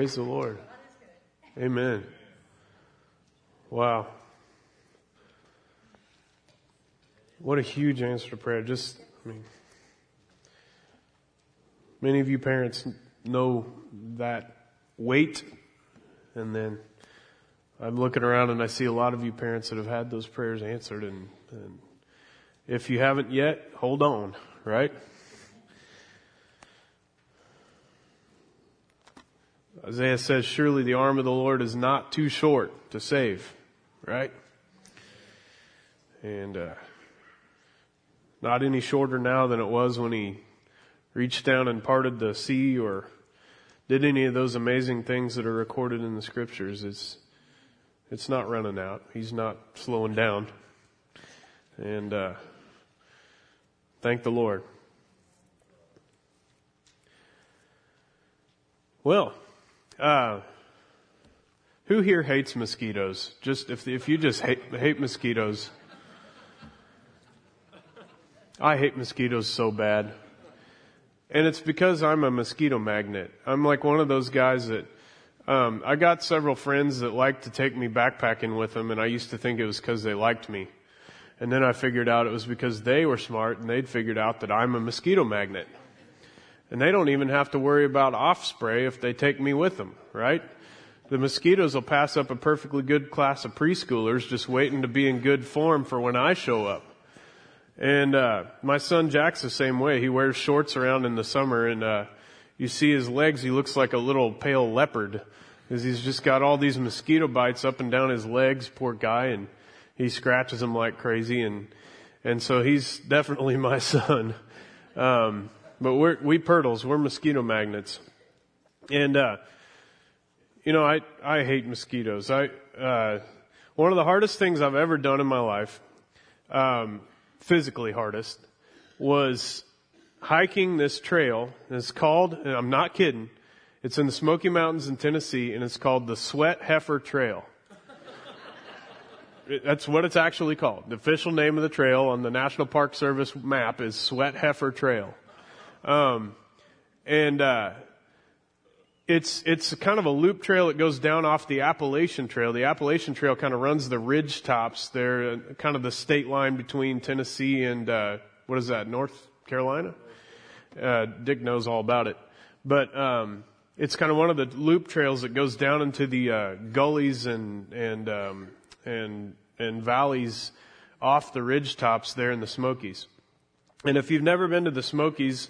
Praise the Lord. Amen. Wow. What a huge answer to prayer. Just, I mean, many of you parents know that weight. And then I'm looking around and I see a lot of you parents that have had those prayers answered. And, and if you haven't yet, hold on, right? Isaiah says, Surely the arm of the Lord is not too short to save, right? And uh, not any shorter now than it was when he reached down and parted the sea or did any of those amazing things that are recorded in the scriptures. It's, it's not running out. He's not slowing down. And uh, thank the Lord. Well, uh, who here hates mosquitoes? Just if if you just hate hate mosquitoes, I hate mosquitoes so bad, and it's because I'm a mosquito magnet. I'm like one of those guys that. Um, I got several friends that liked to take me backpacking with them, and I used to think it was because they liked me. And then I figured out it was because they were smart and they'd figured out that I'm a mosquito magnet. And they don't even have to worry about off spray if they take me with them, right? The mosquitoes will pass up a perfectly good class of preschoolers just waiting to be in good form for when I show up. And uh, my son Jack's the same way. He wears shorts around in the summer, and uh, you see his legs. He looks like a little pale leopard because he's just got all these mosquito bites up and down his legs. Poor guy, and he scratches them like crazy. And and so he's definitely my son. Um, but we're we Pirtles, we're mosquito magnets, and uh, you know I I hate mosquitoes. I uh, one of the hardest things I've ever done in my life. Um, physically hardest was hiking this trail. It's called, and I'm not kidding, it's in the Smoky Mountains in Tennessee, and it's called the Sweat Heifer Trail. That's what it's actually called. The official name of the trail on the National Park Service map is Sweat Heifer Trail. Um, and, uh, it's, it's kind of a loop trail that goes down off the Appalachian Trail. The Appalachian Trail kind of runs the ridge tops there, uh, kind of the state line between Tennessee and, uh, what is that, North Carolina? Uh, Dick knows all about it. But, um, it's kind of one of the loop trails that goes down into the, uh, gullies and, and, um, and, and valleys off the ridge tops there in the Smokies. And if you've never been to the Smokies,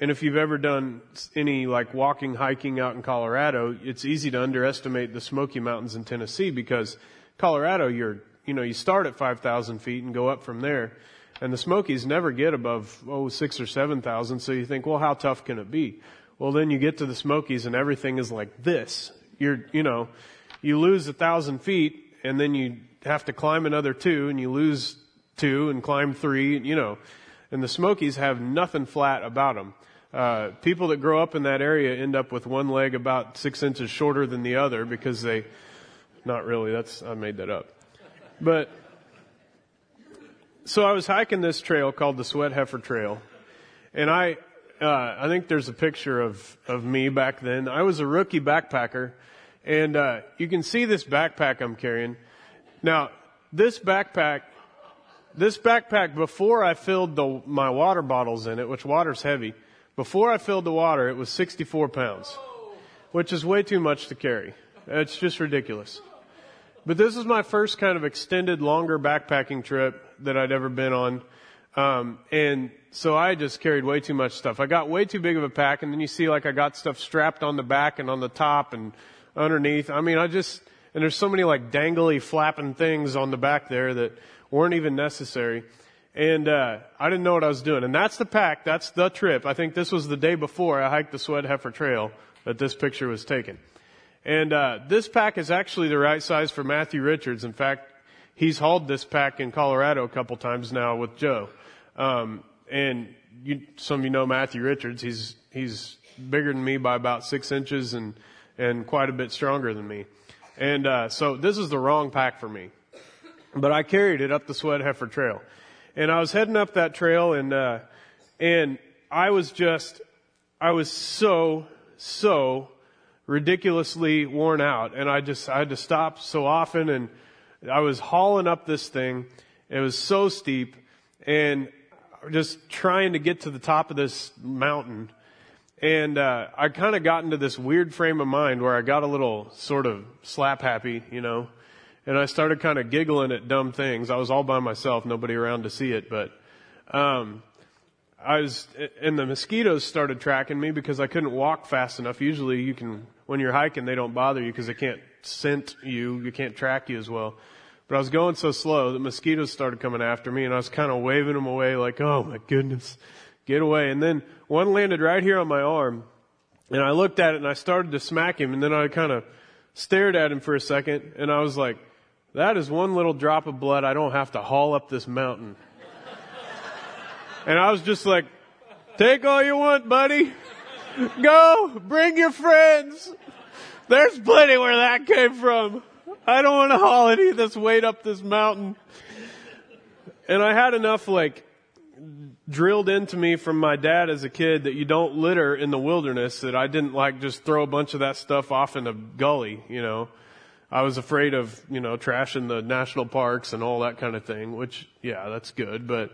and if you've ever done any like walking, hiking out in Colorado, it's easy to underestimate the Smoky Mountains in Tennessee because Colorado, you're, you know, you start at 5,000 feet and go up from there. And the Smokies never get above, oh, six or 7,000. So you think, well, how tough can it be? Well, then you get to the Smokies and everything is like this. You're, you know, you lose a thousand feet and then you have to climb another two and you lose two and climb three, you know. And the Smokies have nothing flat about them. Uh, people that grow up in that area end up with one leg about six inches shorter than the other because they, not really, that's, I made that up. But, so I was hiking this trail called the Sweat Heifer Trail. And I, uh, I think there's a picture of, of me back then. I was a rookie backpacker. And, uh, you can see this backpack I'm carrying. Now, this backpack, this backpack before I filled the, my water bottles in it, which water's heavy, before I filled the water, it was 64 pounds, which is way too much to carry. It's just ridiculous. But this is my first kind of extended, longer backpacking trip that I'd ever been on. Um, and so I just carried way too much stuff. I got way too big of a pack, and then you see like I got stuff strapped on the back and on the top and underneath. I mean, I just, and there's so many like dangly, flapping things on the back there that weren't even necessary. And uh, I didn't know what I was doing. And that's the pack. That's the trip. I think this was the day before I hiked the Sweat Heifer Trail that this picture was taken. And uh, this pack is actually the right size for Matthew Richards. In fact, he's hauled this pack in Colorado a couple times now with Joe. Um, and you, some of you know Matthew Richards. He's he's bigger than me by about six inches and and quite a bit stronger than me. And uh, so this is the wrong pack for me. But I carried it up the Sweat Heifer Trail and I was heading up that trail and, uh, and I was just, I was so, so ridiculously worn out and I just, I had to stop so often and I was hauling up this thing. It was so steep and just trying to get to the top of this mountain. And, uh, I kind of got into this weird frame of mind where I got a little sort of slap happy, you know, and I started kind of giggling at dumb things. I was all by myself, nobody around to see it, but, um, I was, and the mosquitoes started tracking me because I couldn't walk fast enough. Usually you can, when you're hiking, they don't bother you because they can't scent you, you can't track you as well. But I was going so slow that mosquitoes started coming after me and I was kind of waving them away like, oh my goodness, get away. And then one landed right here on my arm and I looked at it and I started to smack him and then I kind of stared at him for a second and I was like, that is one little drop of blood I don't have to haul up this mountain. and I was just like, take all you want, buddy. Go, bring your friends. There's plenty where that came from. I don't want to haul any of this weight up this mountain. And I had enough like drilled into me from my dad as a kid that you don't litter in the wilderness, that I didn't like just throw a bunch of that stuff off in a gully, you know. I was afraid of, you know, trashing the national parks and all that kind of thing, which, yeah, that's good, but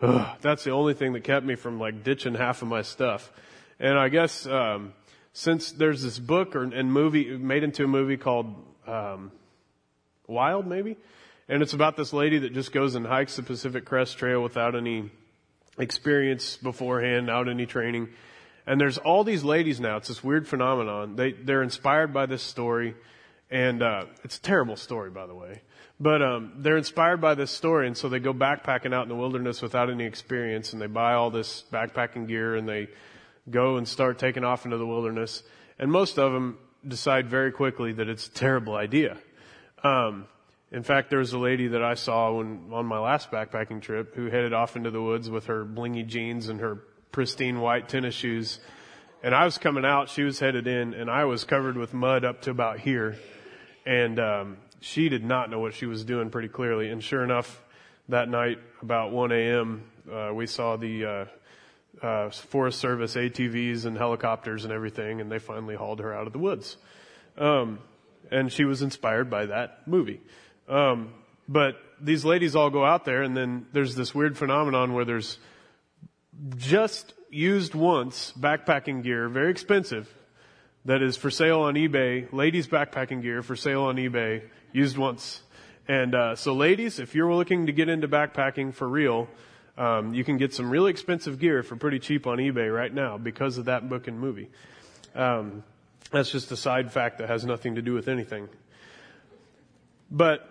ugh, that's the only thing that kept me from like ditching half of my stuff. And I guess, um, since there's this book or, and movie made into a movie called, um, Wild, maybe? And it's about this lady that just goes and hikes the Pacific Crest Trail without any experience beforehand, without any training. And there's all these ladies now. It's this weird phenomenon. They, they're inspired by this story. And, uh, it's a terrible story, by the way. But, um, they're inspired by this story. And so they go backpacking out in the wilderness without any experience and they buy all this backpacking gear and they go and start taking off into the wilderness. And most of them decide very quickly that it's a terrible idea. Um, in fact, there was a lady that I saw when, on my last backpacking trip who headed off into the woods with her blingy jeans and her pristine white tennis shoes. And I was coming out, she was headed in, and I was covered with mud up to about here. And um, she did not know what she was doing pretty clearly. And sure enough, that night about 1 a.m., uh, we saw the uh, uh, Forest Service ATVs and helicopters and everything, and they finally hauled her out of the woods. Um, and she was inspired by that movie. Um, but these ladies all go out there, and then there's this weird phenomenon where there's just used once backpacking gear, very expensive, that is for sale on eBay. Ladies backpacking gear for sale on eBay, used once. And uh, so, ladies, if you're looking to get into backpacking for real, um, you can get some really expensive gear for pretty cheap on eBay right now because of that book and movie. Um, that's just a side fact that has nothing to do with anything. But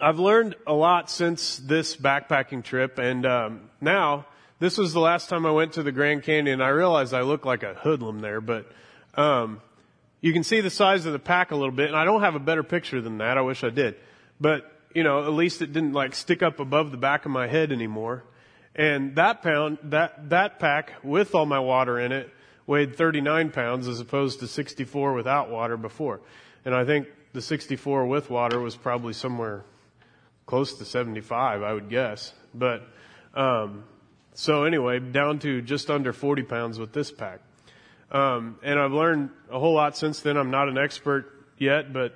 I've learned a lot since this backpacking trip, and um, now this was the last time I went to the Grand Canyon. I realized I look like a hoodlum there, but um, you can see the size of the pack a little bit, and I don't have a better picture than that. I wish I did, but you know, at least it didn't like stick up above the back of my head anymore. And that pound, that that pack with all my water in it weighed 39 pounds as opposed to 64 without water before. And I think the 64 with water was probably somewhere close to 75, I would guess. But, um, so anyway, down to just under 40 pounds with this pack. Um, and I've learned a whole lot since then. I'm not an expert yet, but,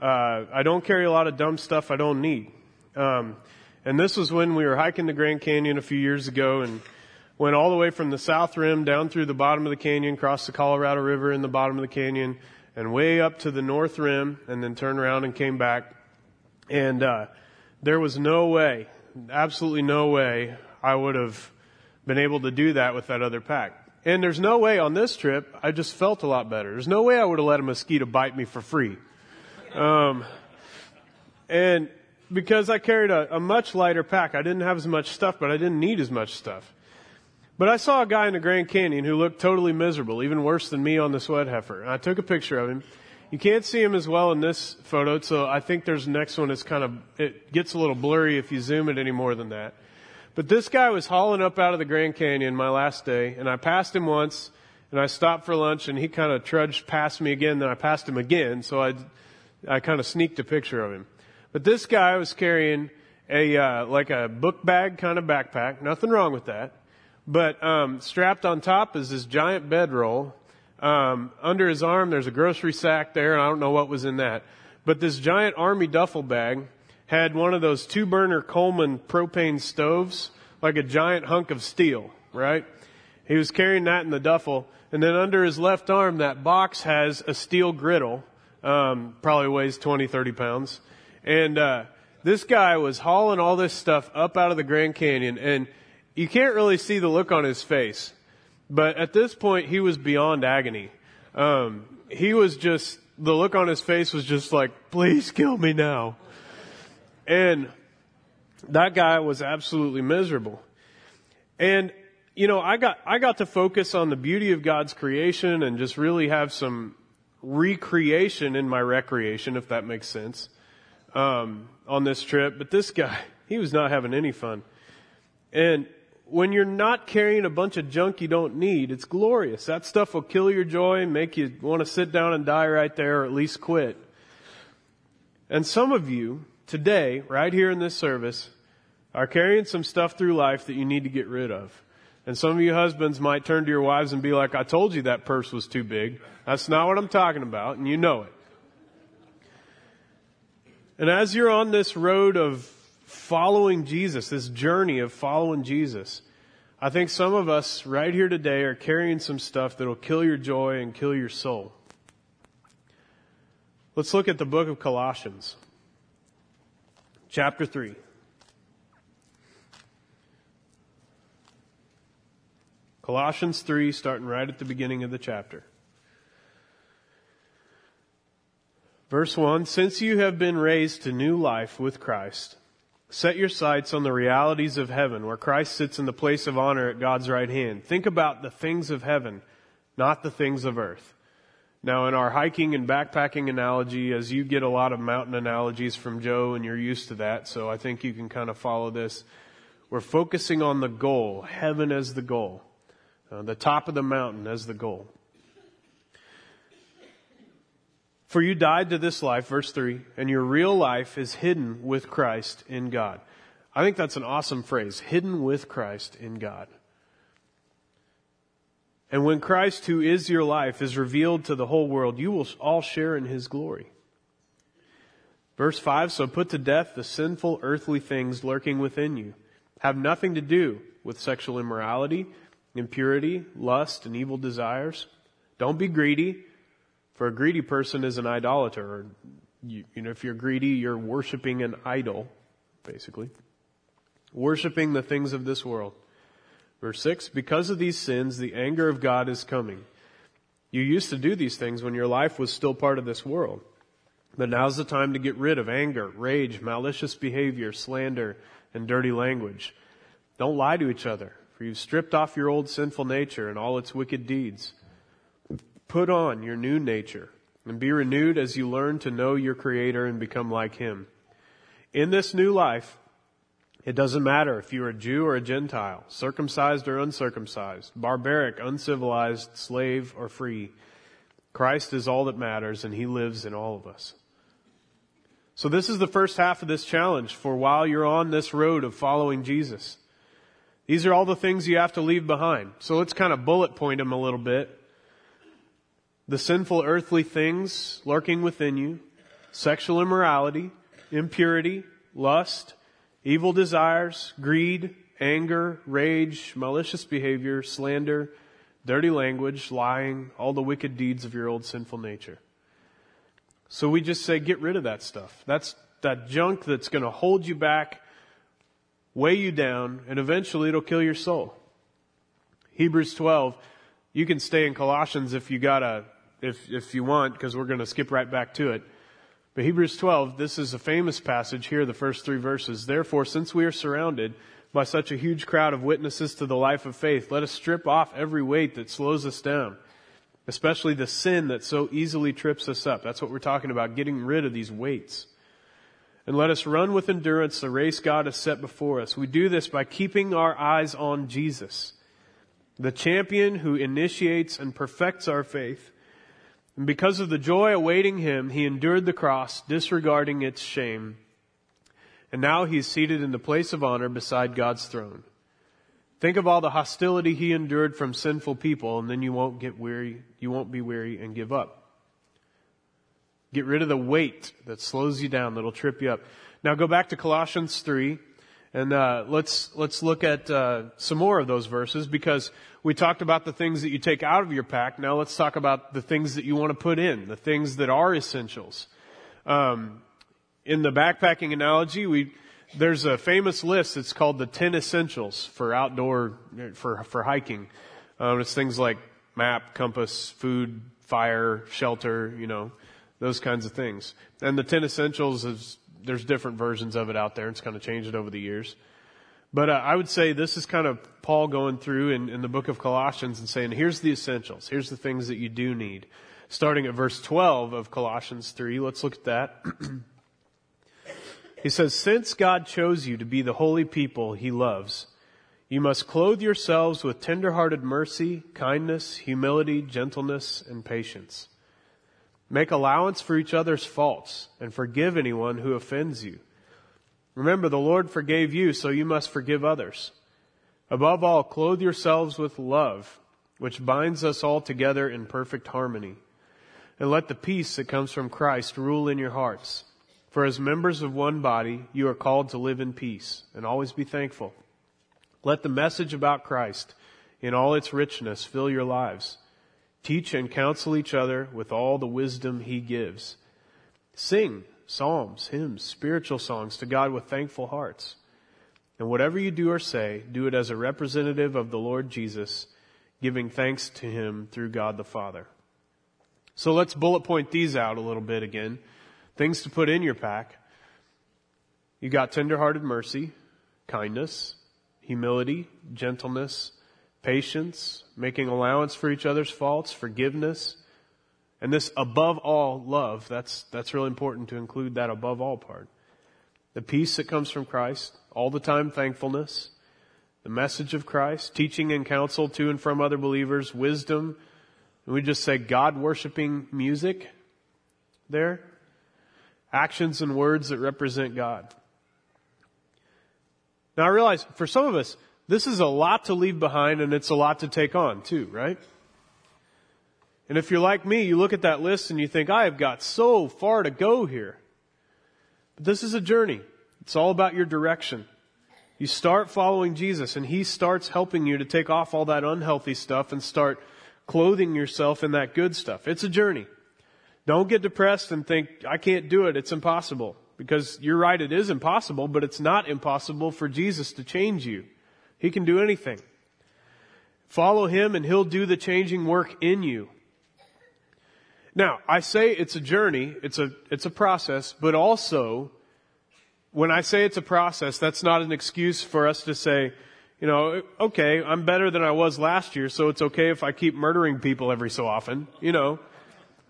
uh, I don't carry a lot of dumb stuff I don't need. Um, and this was when we were hiking the Grand Canyon a few years ago and went all the way from the south rim down through the bottom of the canyon, crossed the Colorado River in the bottom of the canyon, and way up to the north rim, and then turned around and came back. And, uh, there was no way, absolutely no way, I would have been able to do that with that other pack. And there's no way on this trip, I just felt a lot better. There's no way I would have let a mosquito bite me for free. Um, and because I carried a, a much lighter pack, I didn't have as much stuff, but I didn't need as much stuff. But I saw a guy in the Grand Canyon who looked totally miserable, even worse than me on the sweat heifer. And I took a picture of him you can't see him as well in this photo, so I think there's the next one. It's kind of, it gets a little blurry if you zoom it any more than that. But this guy was hauling up out of the Grand Canyon my last day, and I passed him once, and I stopped for lunch, and he kind of trudged past me again, then I passed him again, so I, I kind of sneaked a picture of him. But this guy was carrying a, uh, like a book bag kind of backpack, nothing wrong with that. But, um, strapped on top is this giant bedroll, um, under his arm, there's a grocery sack there, and I don't know what was in that. But this giant army duffel bag had one of those two burner Coleman propane stoves, like a giant hunk of steel, right? He was carrying that in the duffel. And then under his left arm, that box has a steel griddle, um, probably weighs 20, 30 pounds. And, uh, this guy was hauling all this stuff up out of the Grand Canyon, and you can't really see the look on his face. But at this point, he was beyond agony. Um, he was just, the look on his face was just like, please kill me now. And that guy was absolutely miserable. And, you know, I got, I got to focus on the beauty of God's creation and just really have some recreation in my recreation, if that makes sense, um, on this trip. But this guy, he was not having any fun. And when you're not carrying a bunch of junk you don't need, it's glorious. That stuff will kill your joy, make you want to sit down and die right there or at least quit. And some of you today, right here in this service, are carrying some stuff through life that you need to get rid of. And some of you husbands might turn to your wives and be like, I told you that purse was too big. That's not what I'm talking about, and you know it. And as you're on this road of following Jesus, this journey of following Jesus, I think some of us right here today are carrying some stuff that'll kill your joy and kill your soul. Let's look at the book of Colossians, chapter 3. Colossians 3, starting right at the beginning of the chapter. Verse 1 Since you have been raised to new life with Christ, set your sights on the realities of heaven, where Christ sits in the place of honor at God's right hand. Think about the things of heaven, not the things of earth. Now, in our hiking and backpacking analogy, as you get a lot of mountain analogies from Joe, and you're used to that, so I think you can kind of follow this. We're focusing on the goal, heaven as the goal, uh, the top of the mountain as the goal. For you died to this life, verse 3, and your real life is hidden with Christ in God. I think that's an awesome phrase, hidden with Christ in God. And when Christ, who is your life, is revealed to the whole world, you will all share in his glory. Verse 5 So put to death the sinful earthly things lurking within you. Have nothing to do with sexual immorality, impurity, lust, and evil desires. Don't be greedy for a greedy person is an idolater. You, you know, if you're greedy, you're worshiping an idol, basically. Worshipping the things of this world. Verse 6, because of these sins, the anger of God is coming. You used to do these things when your life was still part of this world. But now's the time to get rid of anger, rage, malicious behavior, slander, and dirty language. Don't lie to each other, for you've stripped off your old sinful nature and all its wicked deeds. Put on your new nature and be renewed as you learn to know your Creator and become like Him. In this new life, it doesn't matter if you're a Jew or a Gentile, circumcised or uncircumcised, barbaric, uncivilized, slave or free. Christ is all that matters and He lives in all of us. So this is the first half of this challenge for while you're on this road of following Jesus. These are all the things you have to leave behind. So let's kind of bullet point them a little bit the sinful earthly things lurking within you, sexual immorality, impurity, lust, evil desires, greed, anger, rage, malicious behavior, slander, dirty language, lying, all the wicked deeds of your old sinful nature. So we just say, get rid of that stuff. That's that junk that's going to hold you back, weigh you down, and eventually it'll kill your soul. Hebrews 12, you can stay in Colossians if you got a if, if you want, because we're going to skip right back to it. But Hebrews 12, this is a famous passage here, the first three verses. Therefore, since we are surrounded by such a huge crowd of witnesses to the life of faith, let us strip off every weight that slows us down, especially the sin that so easily trips us up. That's what we're talking about, getting rid of these weights. And let us run with endurance the race God has set before us. We do this by keeping our eyes on Jesus, the champion who initiates and perfects our faith. And because of the joy awaiting him, he endured the cross, disregarding its shame. And now he is seated in the place of honor beside God's throne. Think of all the hostility he endured from sinful people, and then you won't get weary, you won't be weary and give up. Get rid of the weight that slows you down, that'll trip you up. Now go back to Colossians 3. And uh, let's let's look at uh, some more of those verses because we talked about the things that you take out of your pack. Now let's talk about the things that you want to put in, the things that are essentials. Um, in the backpacking analogy, we there's a famous list. It's called the ten essentials for outdoor for for hiking. Um, it's things like map, compass, food, fire, shelter. You know, those kinds of things. And the ten essentials is there's different versions of it out there. It's kind of changed over the years. But uh, I would say this is kind of Paul going through in, in the book of Colossians and saying, here's the essentials. Here's the things that you do need. Starting at verse 12 of Colossians 3, let's look at that. he says, Since God chose you to be the holy people he loves, you must clothe yourselves with tender-hearted mercy, kindness, humility, gentleness, and patience. Make allowance for each other's faults and forgive anyone who offends you. Remember, the Lord forgave you, so you must forgive others. Above all, clothe yourselves with love, which binds us all together in perfect harmony. And let the peace that comes from Christ rule in your hearts. For as members of one body, you are called to live in peace and always be thankful. Let the message about Christ in all its richness fill your lives. Teach and counsel each other with all the wisdom he gives. Sing psalms, hymns, spiritual songs to God with thankful hearts. And whatever you do or say, do it as a representative of the Lord Jesus, giving thanks to him through God the Father. So let's bullet point these out a little bit again. Things to put in your pack. You got tenderhearted mercy, kindness, humility, gentleness, patience, making allowance for each other's faults, forgiveness, and this above all love. That's, that's really important to include that above all part. The peace that comes from Christ, all the time thankfulness, the message of Christ, teaching and counsel to and from other believers, wisdom, and we just say God worshiping music there. Actions and words that represent God. Now I realize for some of us, this is a lot to leave behind and it's a lot to take on too, right? And if you're like me, you look at that list and you think, I have got so far to go here. But this is a journey. It's all about your direction. You start following Jesus and He starts helping you to take off all that unhealthy stuff and start clothing yourself in that good stuff. It's a journey. Don't get depressed and think, I can't do it. It's impossible. Because you're right, it is impossible, but it's not impossible for Jesus to change you. He can do anything. Follow Him and He'll do the changing work in you. Now, I say it's a journey, it's a, it's a process, but also, when I say it's a process, that's not an excuse for us to say, you know, okay, I'm better than I was last year, so it's okay if I keep murdering people every so often. You know,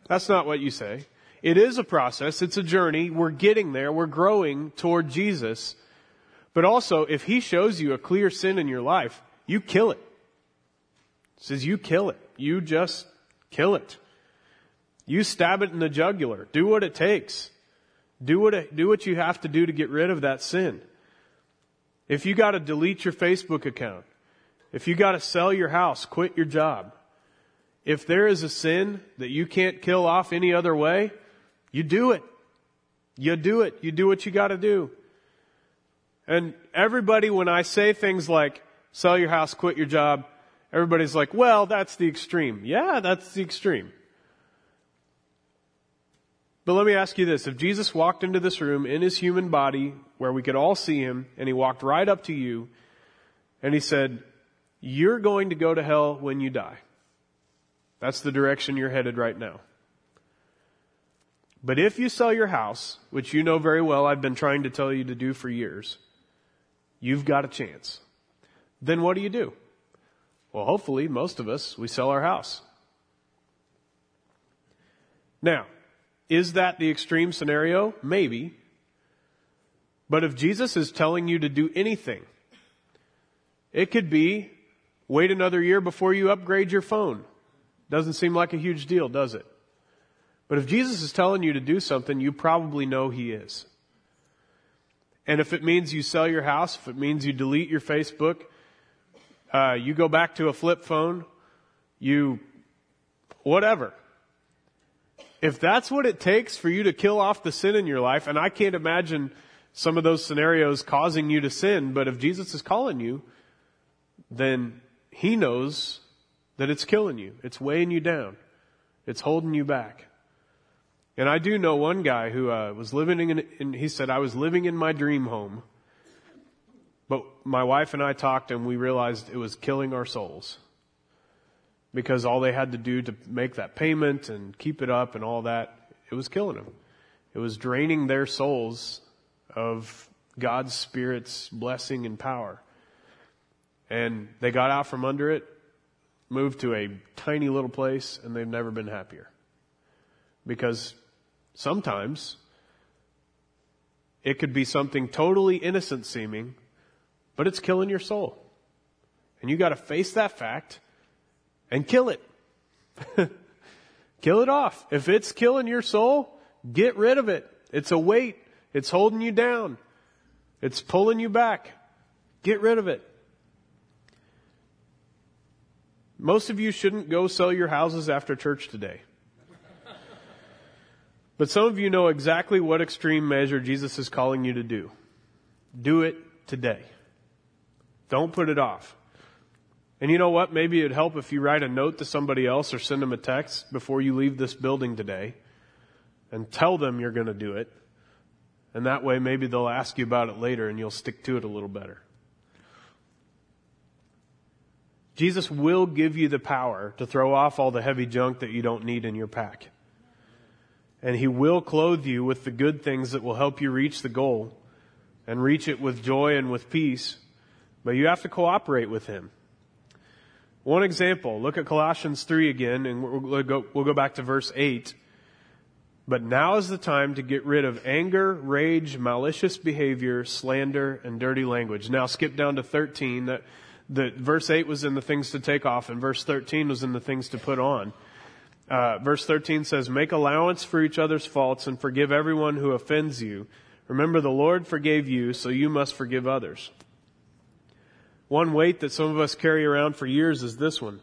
that's not what you say. It is a process, it's a journey, we're getting there, we're growing toward Jesus. But also, if He shows you a clear sin in your life, you kill it. it says you kill it. You just kill it. You stab it in the jugular. Do what it takes. Do what, it, do what you have to do to get rid of that sin. If you gotta delete your Facebook account, if you gotta sell your house, quit your job, if there is a sin that you can't kill off any other way, you do it. You do it. You do what you gotta do. And everybody, when I say things like, sell your house, quit your job, everybody's like, well, that's the extreme. Yeah, that's the extreme. But let me ask you this. If Jesus walked into this room in his human body where we could all see him and he walked right up to you and he said, you're going to go to hell when you die. That's the direction you're headed right now. But if you sell your house, which you know very well I've been trying to tell you to do for years, you've got a chance. Then what do you do? Well, hopefully most of us, we sell our house. Now, is that the extreme scenario? Maybe. But if Jesus is telling you to do anything, it could be wait another year before you upgrade your phone. Doesn't seem like a huge deal, does it? But if Jesus is telling you to do something, you probably know He is. And if it means you sell your house, if it means you delete your Facebook, uh, you go back to a flip phone, you, whatever. If that's what it takes for you to kill off the sin in your life, and I can't imagine some of those scenarios causing you to sin, but if Jesus is calling you, then He knows that it's killing you. It's weighing you down. It's holding you back. And I do know one guy who uh, was living in, in, he said, I was living in my dream home. But my wife and I talked and we realized it was killing our souls because all they had to do to make that payment and keep it up and all that, it was killing them. It was draining their souls of God's Spirit's blessing and power. And they got out from under it, moved to a tiny little place, and they've never been happier. Because sometimes it could be something totally innocent seeming, but it's killing your soul. And you gotta face that fact and kill it. kill it off. If it's killing your soul, get rid of it. It's a weight. It's holding you down. It's pulling you back. Get rid of it. Most of you shouldn't go sell your houses after church today. But some of you know exactly what extreme measure Jesus is calling you to do. Do it today. Don't put it off. And you know what? Maybe it'd help if you write a note to somebody else or send them a text before you leave this building today and tell them you're going to do it. And that way maybe they'll ask you about it later and you'll stick to it a little better. Jesus will give you the power to throw off all the heavy junk that you don't need in your pack. And He will clothe you with the good things that will help you reach the goal and reach it with joy and with peace. But you have to cooperate with Him. One example, look at Colossians 3 again, and we'll go, we'll go back to verse 8. But now is the time to get rid of anger, rage, malicious behavior, slander, and dirty language. Now skip down to 13. That, the, verse 8 was in the things to take off, and verse 13 was in the things to put on. Uh, verse 13 says, Make allowance for each other's faults and forgive everyone who offends you. Remember, the Lord forgave you, so you must forgive others. One weight that some of us carry around for years is this one.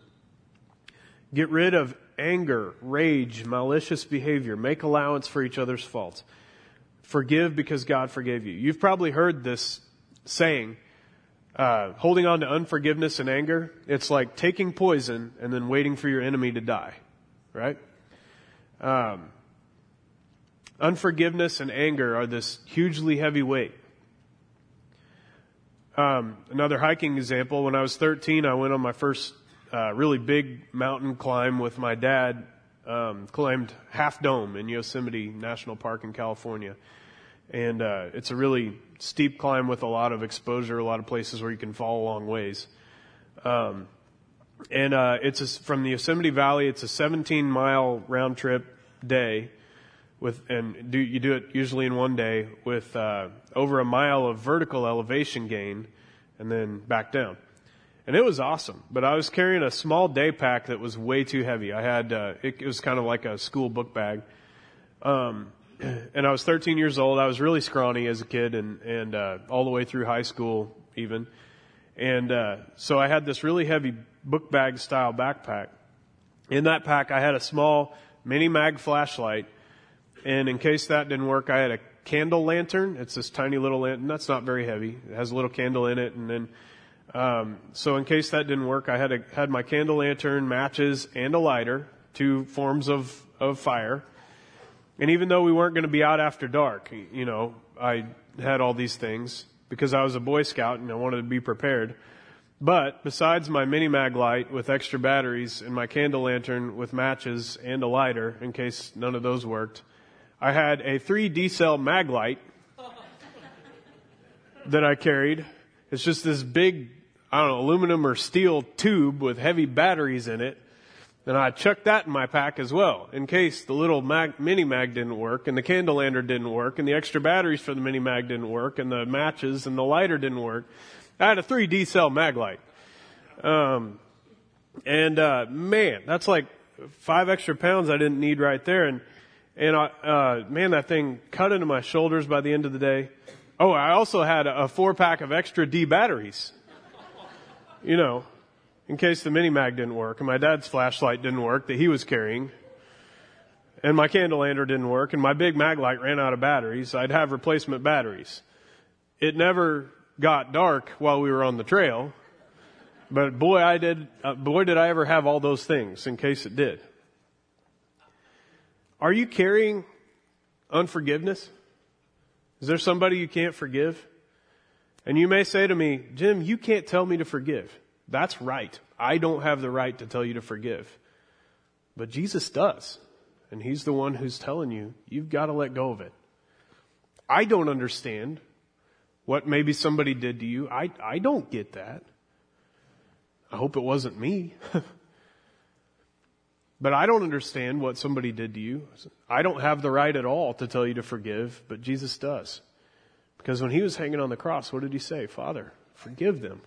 Get rid of anger, rage, malicious behavior. Make allowance for each other's faults. Forgive because God forgave you. You've probably heard this saying, uh, holding on to unforgiveness and anger. It's like taking poison and then waiting for your enemy to die, right? Um, unforgiveness and anger are this hugely heavy weight. Um, another hiking example, when I was 13, I went on my first uh, really big mountain climb with my dad. Um, climbed Half Dome in Yosemite National Park in California. And uh, it's a really steep climb with a lot of exposure, a lot of places where you can fall a long ways. Um, and uh, it's a, from the Yosemite Valley. It's a 17 mile round trip day, with and do you do it usually in one day with uh, over a mile of vertical elevation gain, and then back down. And it was awesome, but I was carrying a small day pack that was way too heavy. I had uh, it, it was kind of like a school book bag. Um, and I was 13 years old. I was really scrawny as a kid, and and uh, all the way through high school even. And uh, so I had this really heavy book bag style backpack. In that pack, I had a small mini mag flashlight, and in case that didn't work, I had a candle lantern. It's this tiny little lantern. That's not very heavy. It has a little candle in it, and then um, so in case that didn't work, I had a, had my candle lantern, matches, and a lighter, two forms of of fire and even though we weren't going to be out after dark, you know, I had all these things because I was a Boy Scout and I wanted to be prepared. But besides my mini mag light with extra batteries and my candle lantern with matches and a lighter in case none of those worked, I had a 3 D cell mag light that I carried. It's just this big, I don't know, aluminum or steel tube with heavy batteries in it and I chucked that in my pack as well, in case the little mag, mini mag didn't work, and the candle lantern didn't work, and the extra batteries for the mini mag didn't work, and the matches and the lighter didn't work. I had a 3D cell mag light. Um, and, uh, man, that's like five extra pounds I didn't need right there. And, and I, uh, man, that thing cut into my shoulders by the end of the day. Oh, I also had a, four pack of extra D batteries. You know, in case the mini mag didn't work and my dad's flashlight didn't work that he was carrying and my candle lantern didn't work and my big mag light ran out of batteries, I'd have replacement batteries. It never got dark while we were on the trail, but boy, I did, uh, boy, did I ever have all those things in case it did. Are you carrying unforgiveness? Is there somebody you can't forgive? And you may say to me, Jim, you can't tell me to forgive. That's right. I don't have the right to tell you to forgive. But Jesus does. And He's the one who's telling you, you've got to let go of it. I don't understand what maybe somebody did to you. I, I don't get that. I hope it wasn't me. but I don't understand what somebody did to you. I don't have the right at all to tell you to forgive, but Jesus does. Because when he was hanging on the cross, what did he say? Father, forgive them.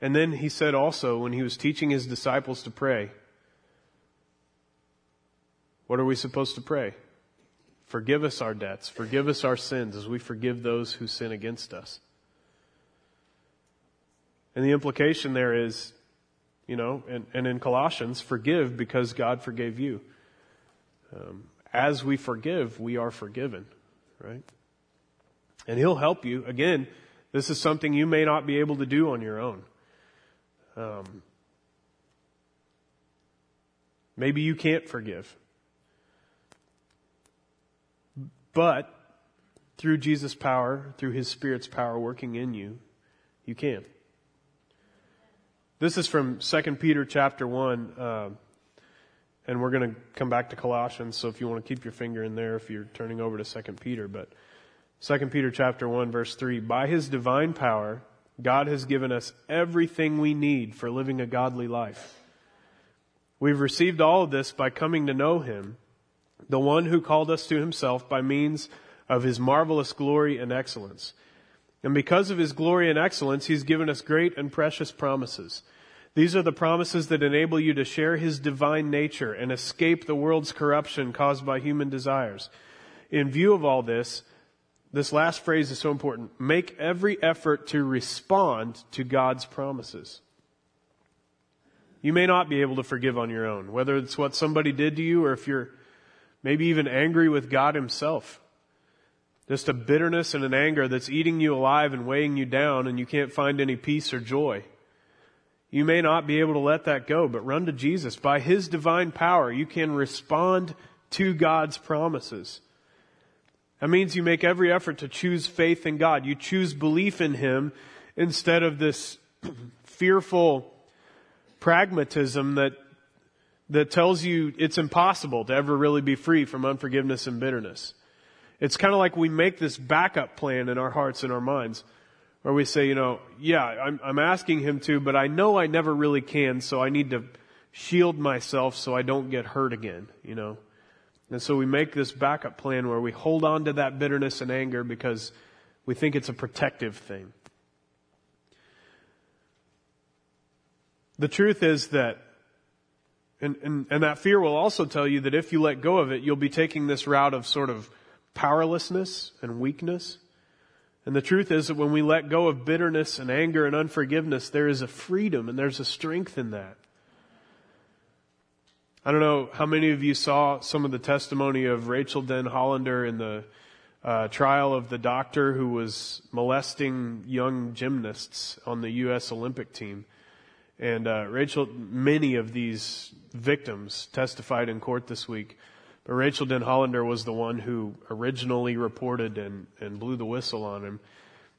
And then he said also when he was teaching his disciples to pray, what are we supposed to pray? Forgive us our debts. Forgive us our sins as we forgive those who sin against us. And the implication there is, you know, and, and in Colossians, forgive because God forgave you. Um, as we forgive, we are forgiven, right? And He'll help you. Again, this is something you may not be able to do on your own. Um, maybe you can't forgive. But through Jesus' power, through His Spirit's power working in you, you can. This is from 2 Peter chapter 1, uh, and we're going to come back to Colossians, so if you want to keep your finger in there if you're turning over to 2 Peter, but 2 Peter chapter 1 verse 3, by his divine power, God has given us everything we need for living a godly life. We've received all of this by coming to know him, the one who called us to himself by means of his marvelous glory and excellence. And because of his glory and excellence, he's given us great and precious promises. These are the promises that enable you to share his divine nature and escape the world's corruption caused by human desires. In view of all this, this last phrase is so important. Make every effort to respond to God's promises. You may not be able to forgive on your own, whether it's what somebody did to you or if you're maybe even angry with God himself. Just a bitterness and an anger that's eating you alive and weighing you down and you can't find any peace or joy. You may not be able to let that go, but run to Jesus. By His divine power, you can respond to God's promises. That means you make every effort to choose faith in God. You choose belief in Him instead of this fearful pragmatism that, that tells you it's impossible to ever really be free from unforgiveness and bitterness. It's kind of like we make this backup plan in our hearts and our minds where we say, you know, yeah, I'm, I'm asking him to, but I know I never really can, so I need to shield myself so I don't get hurt again, you know. And so we make this backup plan where we hold on to that bitterness and anger because we think it's a protective thing. The truth is that, and, and, and that fear will also tell you that if you let go of it, you'll be taking this route of sort of powerlessness and weakness. And the truth is that when we let go of bitterness and anger and unforgiveness, there is a freedom and there's a strength in that. I don't know how many of you saw some of the testimony of Rachael Denhollander in the uh, trial of the doctor who was molesting young gymnasts on the U.S. Olympic team. And uh, Rachael, many of these victims testified in court this week. But Rachael Denhollander was the one who originally reported and, and blew the whistle on him.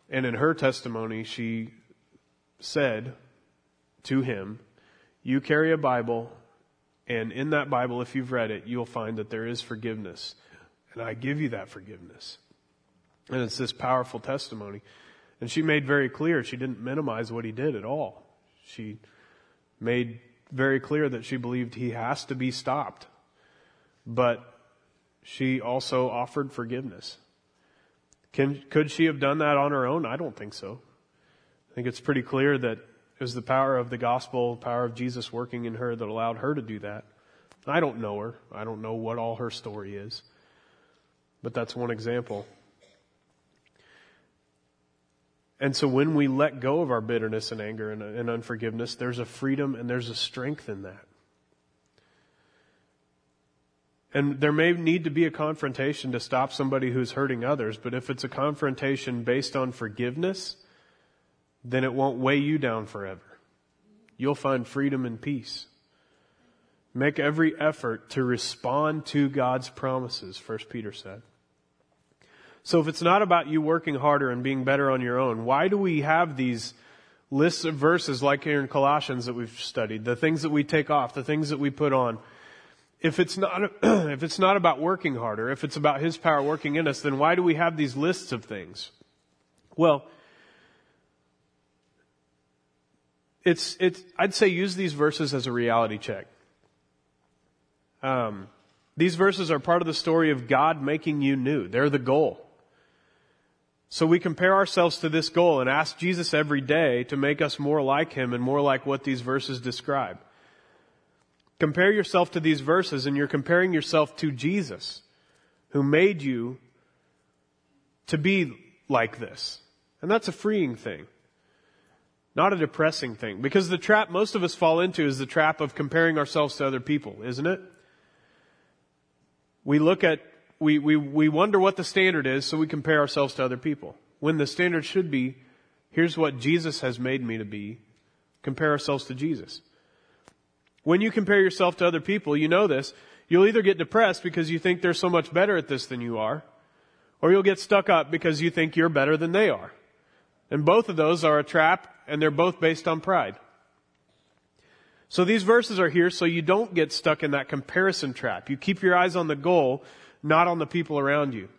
And in her testimony, she said to him, You carry a Bible, and in that Bible, if you've read it, you'll find that there is forgiveness. And I give you that forgiveness. And it's this powerful testimony. And she made very clear she didn't minimize what he did at all. She made very clear that she believed he has to be stopped. But she also offered forgiveness. Can, could she have done that on her own? I don't think so. I think it's pretty clear that it was the power of the gospel, the power of Jesus working in her that allowed her to do that. I don't know her. I don't know what all her story is. But that's one example. And so when we let go of our bitterness and anger and, and unforgiveness, there's a freedom and there's a strength in that. And there may need to be a confrontation to stop somebody who's hurting others, but if it's a confrontation based on forgiveness, then it won't weigh you down forever. You'll find freedom and peace. Make every effort to respond to God's promises, First Peter said. So if it's not about you working harder and being better on your own, why do we have these lists of verses like here in Colossians that we've studied? The things that we take off, the things that we put on. If it's not, if it's not about working harder, if it's about His power working in us, then why do we have these lists of things? Well, it's, it's, I'd say use these verses as a reality check. Um, these verses are part of the story of God making you new. They're the goal. So we compare ourselves to this goal and ask Jesus every day to make us more like Him and more like what these verses describe. Compare yourself to these verses and you're comparing yourself to Jesus. who made you to be like this. And that's a freeing thing. Not a depressing thing. Because the trap most of us fall into is the trap of comparing ourselves to other people, isn't it? We look at, we, we, we wonder what the standard is, so we compare ourselves to other people. When the standard should be, here's what Jesus has made me to be, compare ourselves to Jesus. When you compare yourself to other people, you know this, you'll either get depressed because you think they're so much better at this than you are, or you'll get stuck up because you think you're better than they are. And both of those are a trap, and they're both based on pride. So these verses are here so you don't get stuck in that comparison trap. You keep your eyes on the goal, not on the people around you.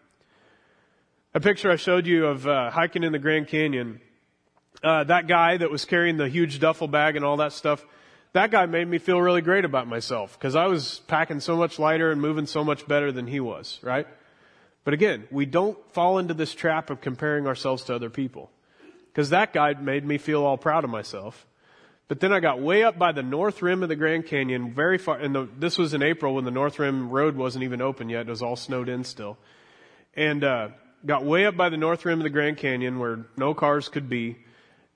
A picture I showed you of uh, hiking in the Grand Canyon, uh, that guy that was carrying the huge duffel bag and all that stuff, that guy made me feel really great about myself because I was packing so much lighter and moving so much better than he was, right? But again, we don't fall into this trap of comparing ourselves to other people because that guy made me feel all proud of myself. But then I got way up by the north rim of the Grand Canyon, very far, and the, this was in April when the north rim road wasn't even open yet. It was all snowed in still. And, uh, got way up by the north rim of the Grand Canyon where no cars could be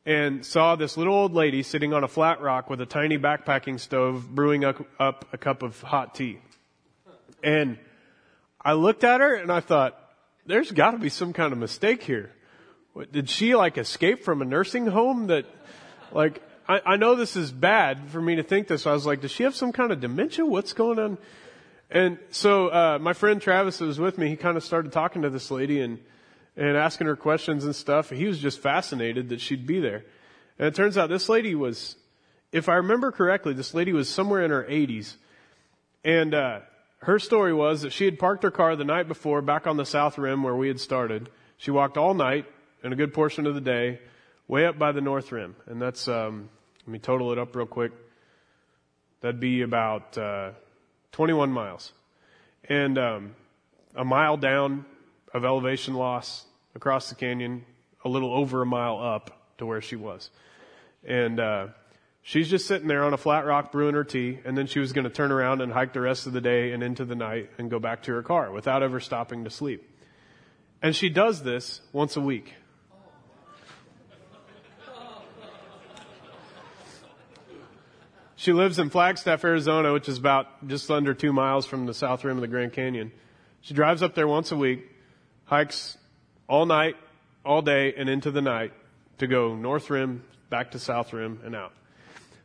and saw this little old lady sitting on a flat rock with a tiny backpacking stove brewing up, up a cup of hot tea. And I looked at her and I thought, there's gotta be some kind of mistake here. What, did she like escape from a nursing home that, like, I, I know this is bad for me to think this. I was like, does she have some kind of dementia? What's going on? And so, uh, my friend Travis was with me, he kind of started talking to this lady and, and asking her questions and stuff. He was just fascinated that she'd be there. And it turns out this lady was, if I remember correctly, this lady was somewhere in her 80s. And, uh, her story was that she had parked her car the night before back on the south rim where we had started. She walked all night and a good portion of the day way up by the north rim. And that's, um, let me total it up real quick. That'd be about, uh, 21 miles. And, um, a mile down of elevation loss across the canyon, a little over a mile up to where she was. And, uh, she's just sitting there on a flat rock brewing her tea, and then she was going to turn around and hike the rest of the day and into the night and go back to her car without ever stopping to sleep. And she does this once a week. She lives in Flagstaff, Arizona, which is about just under two miles from the south rim of the Grand Canyon. She drives up there once a week, hikes all night, all day, and into the night to go north rim, back to south rim, and out.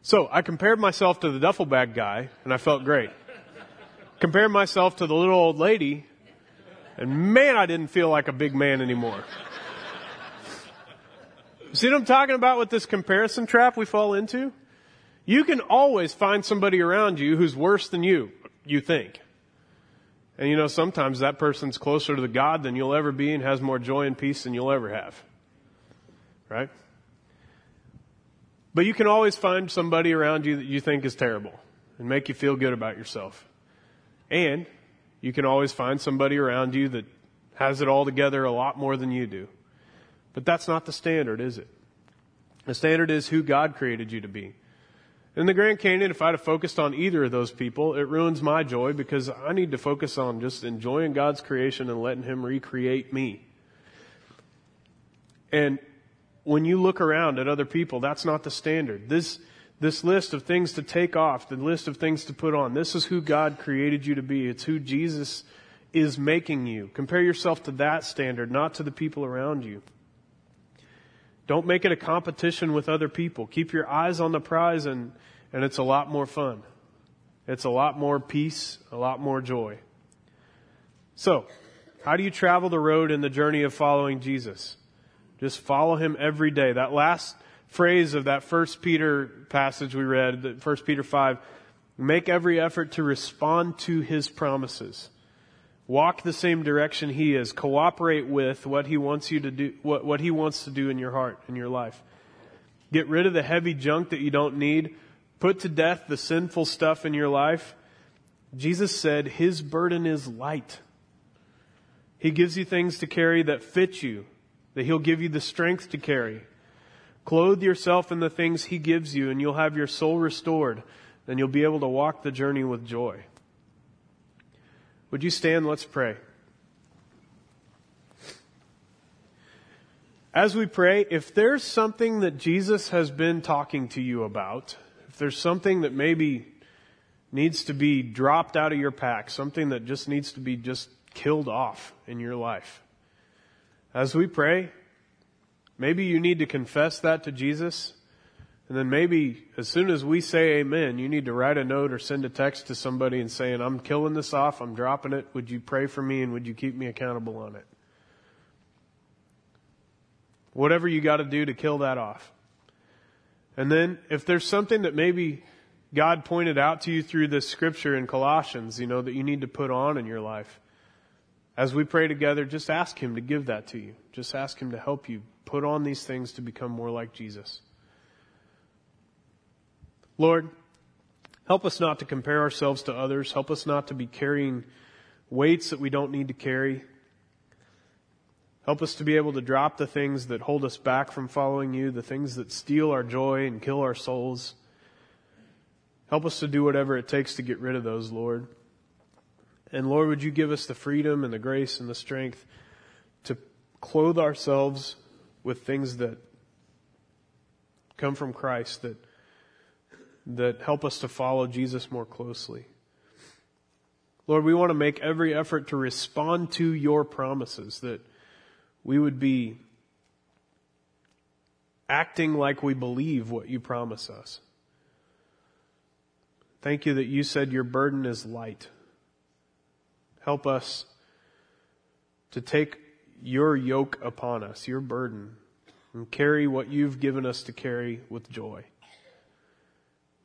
So I compared myself to the duffel bag guy, and I felt great. compared myself to the little old lady, and man, I didn't feel like a big man anymore. See what I'm talking about with this comparison trap we fall into? You can always find somebody around you who's worse than you, you think. And you know, sometimes that person's closer to the God than you'll ever be and has more joy and peace than you'll ever have. Right? But you can always find somebody around you that you think is terrible and make you feel good about yourself. And you can always find somebody around you that has it all together a lot more than you do. But that's not the standard, is it? The standard is who God created you to be. In the Grand Canyon, if I'd have focused on either of those people, it ruins my joy because I need to focus on just enjoying God's creation and letting Him recreate me. And when you look around at other people, that's not the standard. This, this list of things to take off, the list of things to put on, this is who God created you to be. It's who Jesus is making you. Compare yourself to that standard, not to the people around you. Don't make it a competition with other people. Keep your eyes on the prize and, and it's a lot more fun. It's a lot more peace, a lot more joy. So, how do you travel the road in the journey of following Jesus? Just follow him every day. That last phrase of that first Peter passage we read, first Peter 5, make every effort to respond to his promises. Walk the same direction he is. Cooperate with what he wants you to do, what, what he wants to do in your heart, in your life. Get rid of the heavy junk that you don't need. Put to death the sinful stuff in your life. Jesus said his burden is light. He gives you things to carry that fit you, that he'll give you the strength to carry. Clothe yourself in the things he gives you and you'll have your soul restored. and you'll be able to walk the journey with joy. Would you stand? Let's pray. As we pray, if there's something that Jesus has been talking to you about, if there's something that maybe needs to be dropped out of your pack, something that just needs to be just killed off in your life, as we pray, maybe you need to confess that to Jesus. And then maybe as soon as we say amen, you need to write a note or send a text to somebody and saying, I'm killing this off. I'm dropping it. Would you pray for me and would you keep me accountable on it? Whatever you got to do to kill that off. And then if there's something that maybe God pointed out to you through this scripture in Colossians, you know, that you need to put on in your life, as we pray together, just ask Him to give that to you. Just ask Him to help you put on these things to become more like Jesus. Lord, help us not to compare ourselves to others. Help us not to be carrying weights that we don't need to carry. Help us to be able to drop the things that hold us back from following you, the things that steal our joy and kill our souls. Help us to do whatever it takes to get rid of those, Lord. And Lord, would you give us the freedom and the grace and the strength to clothe ourselves with things that come from Christ, that, that help us to follow Jesus more closely. Lord, we want to make every effort to respond to your promises, that we would be acting like we believe what you promise us. Thank you that you said your burden is light. Help us to take your yoke upon us, your burden, and carry what you've given us to carry with joy.